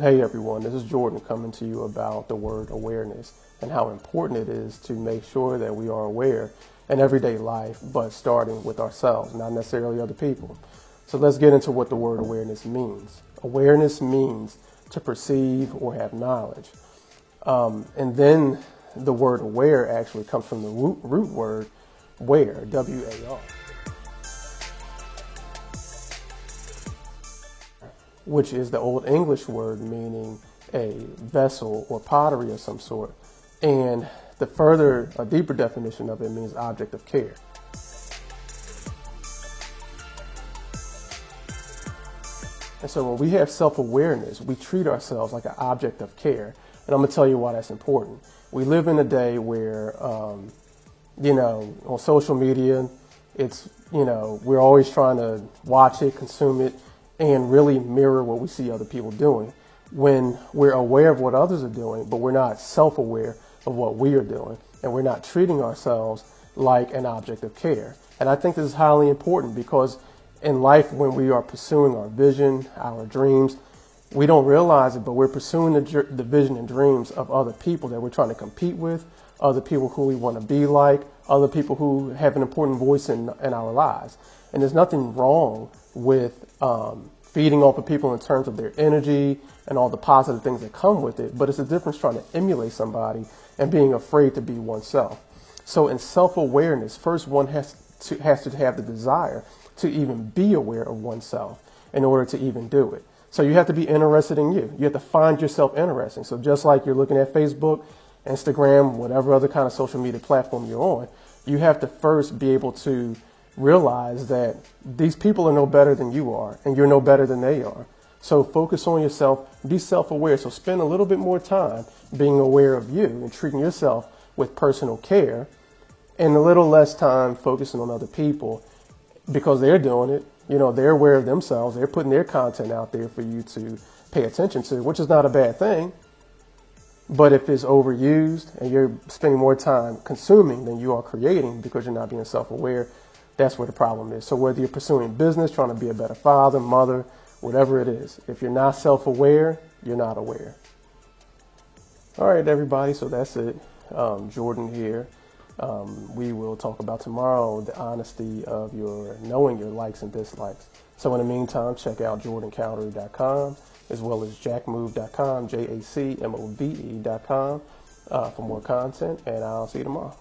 Hey everyone, this is Jordan coming to you about the word awareness and how important it is to make sure that we are aware in everyday life, but starting with ourselves, not necessarily other people. So let's get into what the word awareness means. Awareness means to perceive or have knowledge. Um, and then the word aware actually comes from the root, root word where, W-A-R. Which is the Old English word meaning a vessel or pottery of some sort. And the further, a deeper definition of it means object of care. And so when we have self-awareness, we treat ourselves like an object of care. And I'm going to tell you why that's important. We live in a day where, um, you know, on social media, it's, you know, we're always trying to watch it, consume it, and really mirror what we see other people doing. When we're aware of what others are doing, but we're not self-aware of what we are doing, and we're not treating ourselves like an object of care. And I think this is highly important because in life, when we are pursuing our vision, our dreams, we don't realize it, but we're pursuing the, the vision and dreams of other people that we're trying to compete with, other people who we want to be like, other people who have an important voice in, in our lives. And there's nothing wrong with um, feeding off of people in terms of their energy and all the positive things that come with it, but it's a difference trying to emulate somebody and being afraid to be oneself. So in self-awareness, first one has to, has to have the desire to even be aware of oneself in order to even do it. So you have to be interested in you. You have to find yourself interesting. So just like you're looking at Facebook, Instagram, whatever other kind of social media platform you're on, you have to first be able to realize that these people are no better than you are and you're no better than they are. So focus on yourself, be self-aware. So spend a little bit more time being aware of you and treating yourself with personal care and a little less time focusing on other people because they're doing it. You know, they're aware of themselves. They're putting their content out there for you to pay attention to, which is not a bad thing. But if it's overused and you're spending more time consuming than you are creating because you're not being self-aware, that's where the problem is. So whether you're pursuing business, trying to be a better father, mother, whatever it is, if you're not self-aware, you're not aware. All right, everybody. So that's it. Um, Jordan here. Um, we will talk about tomorrow the honesty of your knowing your likes and dislikes. So in the meantime, check out jordancowdery.com as well as jacmove.com, J-A-C-M-O-V-E.com uh, for more content, and I'll see you tomorrow.